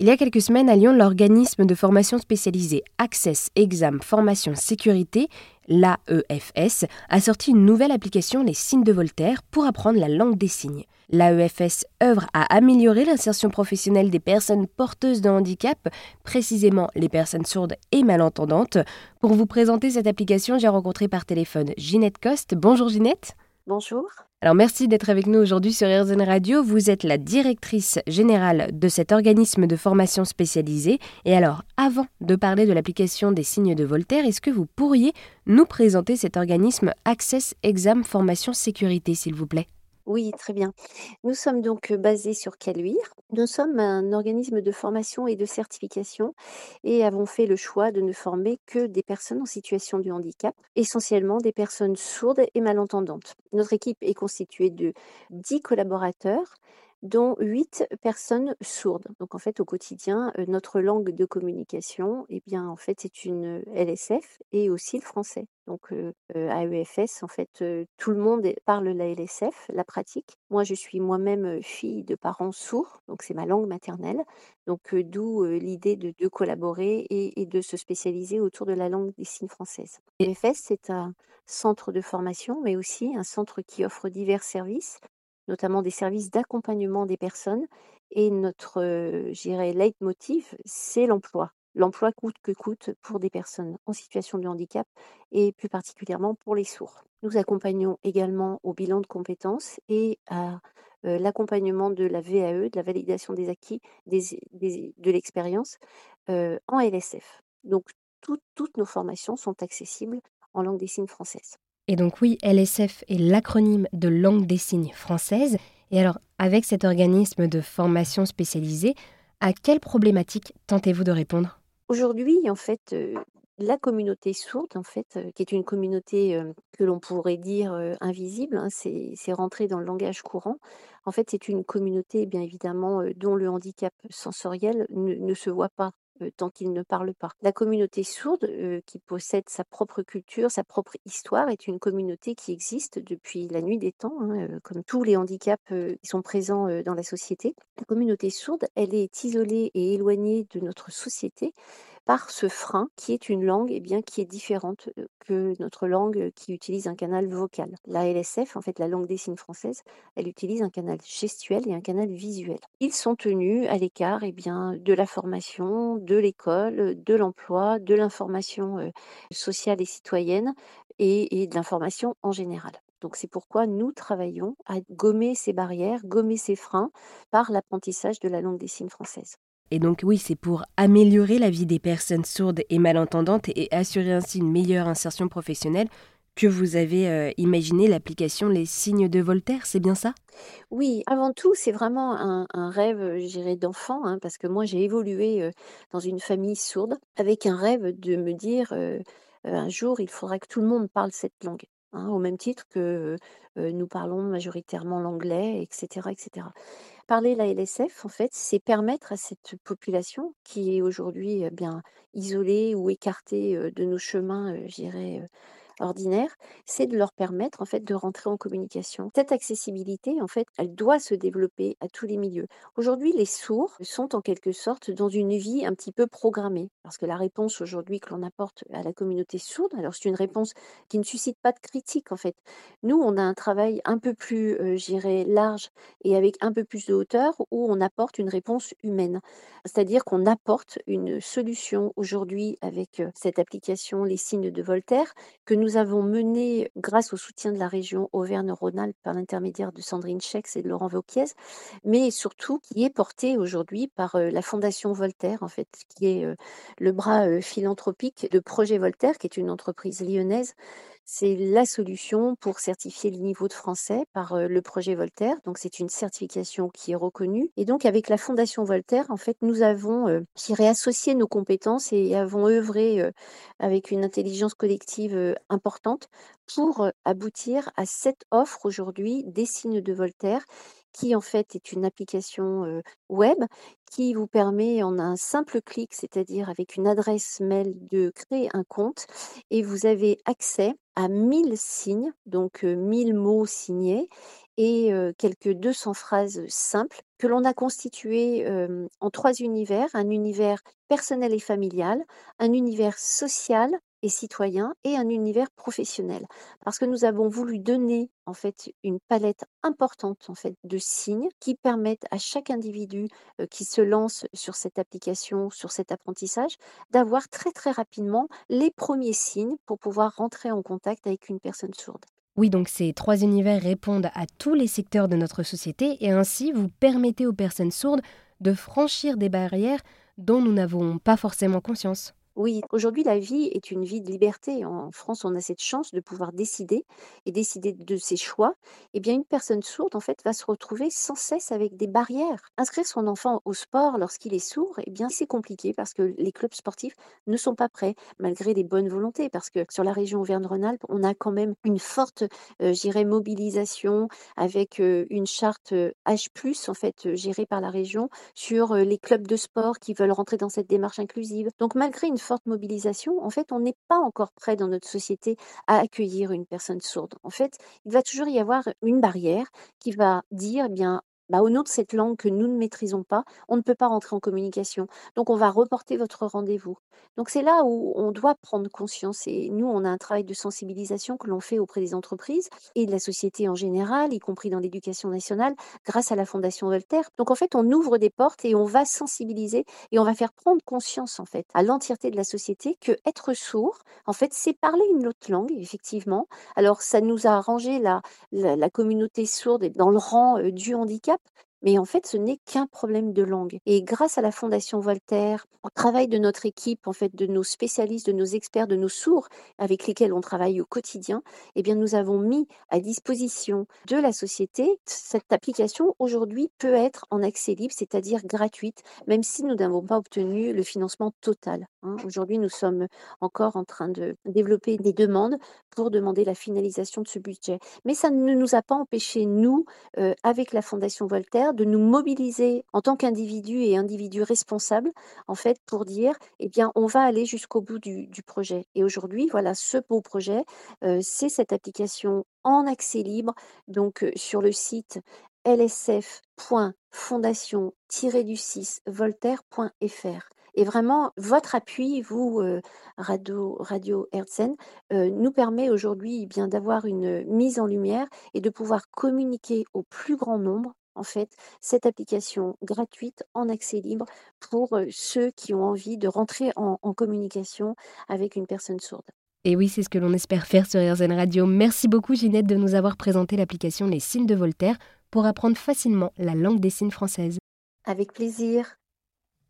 Il y a quelques semaines à Lyon, l'organisme de formation spécialisé Access Exam Formation Sécurité, l'AEFS, a sorti une nouvelle application Les signes de Voltaire pour apprendre la langue des signes. L'AEFS œuvre à améliorer l'insertion professionnelle des personnes porteuses de handicap, précisément les personnes sourdes et malentendantes. Pour vous présenter cette application, j'ai rencontré par téléphone Ginette Coste. Bonjour Ginette. Bonjour. Alors merci d'être avec nous aujourd'hui sur RZN Radio. Vous êtes la directrice générale de cet organisme de formation spécialisé. Et alors, avant de parler de l'application des signes de Voltaire, est-ce que vous pourriez nous présenter cet organisme Access Exam Formation Sécurité, s'il vous plaît? Oui, très bien. Nous sommes donc basés sur Caluire. Nous sommes un organisme de formation et de certification et avons fait le choix de ne former que des personnes en situation de handicap, essentiellement des personnes sourdes et malentendantes. Notre équipe est constituée de 10 collaborateurs dont 8 personnes sourdes. Donc en fait, au quotidien, notre langue de communication, eh bien, en fait, c'est une LSF et aussi le français. Donc à EFS, en fait, tout le monde parle la LSF, la pratique. Moi, je suis moi-même fille de parents sourds, donc c'est ma langue maternelle. Donc d'où l'idée de, collaborer et, et, de se spécialiser autour de la langue des signes française. EFS, c'est un centre de formation, mais aussi un centre qui offre divers services notamment des services d'accompagnement des personnes. Et notre, euh, leitmotiv, c'est l'emploi. L'emploi coûte que coûte pour des personnes en situation de handicap et plus particulièrement pour les sourds. Nous accompagnons également au bilan de compétences et à l'accompagnement de la VAE, de la validation des acquis de l'expérience en LSF. Donc toutes nos formations sont accessibles en langue des signes française. Et donc oui, LSF est l'acronyme de langue des signes française. Et alors, avec cet organisme de formation spécialisée, à quelles problématiques tentez-vous de répondre? Aujourd'hui, en fait, euh, la communauté sourde, en fait, euh, qui est une communauté euh, que l'on pourrait dire invisible, hein, c'est rentré dans le langage courant. En fait, c'est une communauté, bien évidemment, dont le handicap sensoriel ne se voit pas tant qu'ils ne parlent pas. La communauté sourde, qui possède sa propre culture, sa propre histoire, est une communauté qui existe depuis la nuit des temps, hein, comme tous les handicaps qui sont présents dans la société. La communauté sourde, elle est isolée et éloignée de notre société par ce frein qui est une langue eh bien, qui est différente que notre langue qui utilise un canal vocal. La LSF, en fait la langue des signes française, elle utilise un canal gestuel et un canal visuel. Ils sont tenus à l'écart eh de la formation, de l'école, de l'emploi, de l'information sociale et citoyenne et, et de l'information en général. Donc c'est pourquoi nous travaillons à gommer ces barrières, gommer ces freins par l'apprentissage de la langue des signes française. Et donc oui, c'est pour améliorer la vie des personnes sourdes et malentendantes et assurer ainsi une meilleure insertion professionnelle que vous avez euh, imaginé l'application Les signes de Voltaire, c'est bien ça? Oui, avant tout, c'est vraiment un, rêve, je d'enfant, hein, parce que moi, j'ai évolué euh, dans une famille sourde avec un rêve de me dire, euh, un jour, il faudra que tout le monde parle cette langue, hein, au même titre que nous parlons majoritairement l'anglais, etc., etc. Parler la LSF, en fait, c'est permettre à cette population qui est aujourd'hui, eh bien, isolée ou écartée, de nos chemins, j'irais ordinaire, c'est de leur permettre en fait de rentrer en communication. Cette accessibilité, en fait, elle doit se développer à tous les milieux. Aujourd'hui, les sourds sont en quelque sorte dans une vie un petit peu programmée, parce que la réponse aujourd'hui que l'on apporte à la communauté sourde, alors c'est une réponse qui ne suscite pas de critique en fait. Nous, on a un travail un peu plus, euh, large et avec un peu plus de hauteur où on apporte une réponse humaine. C'est-à-dire qu'on apporte une solution aujourd'hui avec cette application Les signes de Voltaire que nous nous avons mené, grâce au soutien de la région Auvergne-Rhône-Alpes par l'intermédiaire de Sandrine Schex et de Laurent Vauquiez, mais surtout qui est porté aujourd'hui par euh, la Fondation Voltaire, en fait, qui est euh, le bras euh, philanthropique de Projet Voltaire, qui est une entreprise lyonnaise c'est la solution pour certifier le niveau de français par le projet Voltaire. Donc, c'est une certification qui est reconnue. Et donc, avec la Fondation Voltaire, en fait, nous avons, associé nos compétences et avons œuvré avec une intelligence collective importante pour aboutir à cette offre aujourd'hui des signes de Voltaire qui en fait est une application web qui vous permet en un simple clic, c'est-à-dire avec une adresse mail, de créer un compte et vous avez accès à 1000 signes, donc 1000 mots signés et quelques 200 phrases simples que l'on a constituées en trois univers, un univers personnel et familial, un univers social et citoyen et un univers professionnel. Parce que nous avons voulu donner en fait une palette importante en fait de signes qui permettent à chaque individu qui se lance sur cette application, sur cet apprentissage, d'avoir très très rapidement les premiers signes pour pouvoir rentrer en contact avec une personne sourde. Oui, donc ces trois univers répondent à tous les secteurs de notre société et ainsi vous permettez aux personnes sourdes de franchir des barrières dont nous n'avons pas forcément conscience. Oui, aujourd'hui, la vie est une vie de liberté. En France, on a cette chance de pouvoir décider et décider de ses choix. Eh bien, une personne sourde, en fait, va se retrouver sans cesse avec des barrières. Inscrire son enfant au sport lorsqu'il est sourd, eh bien, c'est compliqué parce que les clubs sportifs ne sont pas prêts, malgré les bonnes volontés. Parce que sur la région Auvergne-Rhône-Alpes, on a quand même une forte, euh, j'irais, mobilisation avec euh, une charte H+, en fait, euh, gérée par la région, sur euh, les clubs de sport qui veulent rentrer dans cette démarche inclusive. Donc, malgré une mobilisation, en fait, on n'est pas encore prêt dans notre société à accueillir une personne sourde. En fait, il va toujours y avoir une barrière qui va dire, eh bien, bah, au nom de cette langue que nous ne maîtrisons pas, on ne peut pas rentrer en communication. Donc, on va reporter votre rendez-vous. Donc, c'est là où on doit prendre conscience. Et nous, on a un travail de sensibilisation que l'on fait auprès des entreprises et de la société en général, y compris dans l'éducation nationale, grâce à la Fondation Voltaire. Donc, en fait, on ouvre des portes et on va sensibiliser et on va faire prendre conscience, en fait, à l'entièreté de la société que être sourd, en fait, c'est parler une autre langue, effectivement. Alors, ça nous a arrangé la, la, la communauté sourde dans le rang euh, du handicap mais en fait, ce n'est qu'un problème de langue. Et grâce à la Fondation Voltaire, au travail de notre équipe, en fait, de nos spécialistes, de nos experts, de nos sourds avec lesquels on travaille au quotidien, eh nous avons mis à disposition de la société cette application. Aujourd'hui, peut être en accès libre, c'est-à-dire gratuite, même si nous n'avons pas obtenu le financement total. Hein. Aujourd'hui, nous sommes encore en train de développer des demandes demander la finalisation de ce budget. Mais ça ne nous a pas empêché, nous, euh, avec la Fondation Voltaire, de nous mobiliser en tant qu'individus et individus responsables, en fait, pour dire, eh bien, on va aller jusqu'au bout du, projet. Et aujourd'hui, voilà, ce beau projet, euh, c'est cette application en accès libre, donc euh, sur le site lsf.fondation-du6voltaire.fr. Et vraiment, votre appui, vous, euh, Radio, Radio nous permet aujourd'hui eh bien d'avoir une mise en lumière et de pouvoir communiquer au plus grand nombre en fait cette application gratuite en accès libre pour ceux qui ont envie de rentrer en, communication avec une personne sourde. Et oui, c'est ce que l'on espère faire sur RZN Radio. Merci beaucoup Ginette de nous avoir présenté l'application Les signes de Voltaire pour apprendre facilement la langue des signes française. Avec plaisir.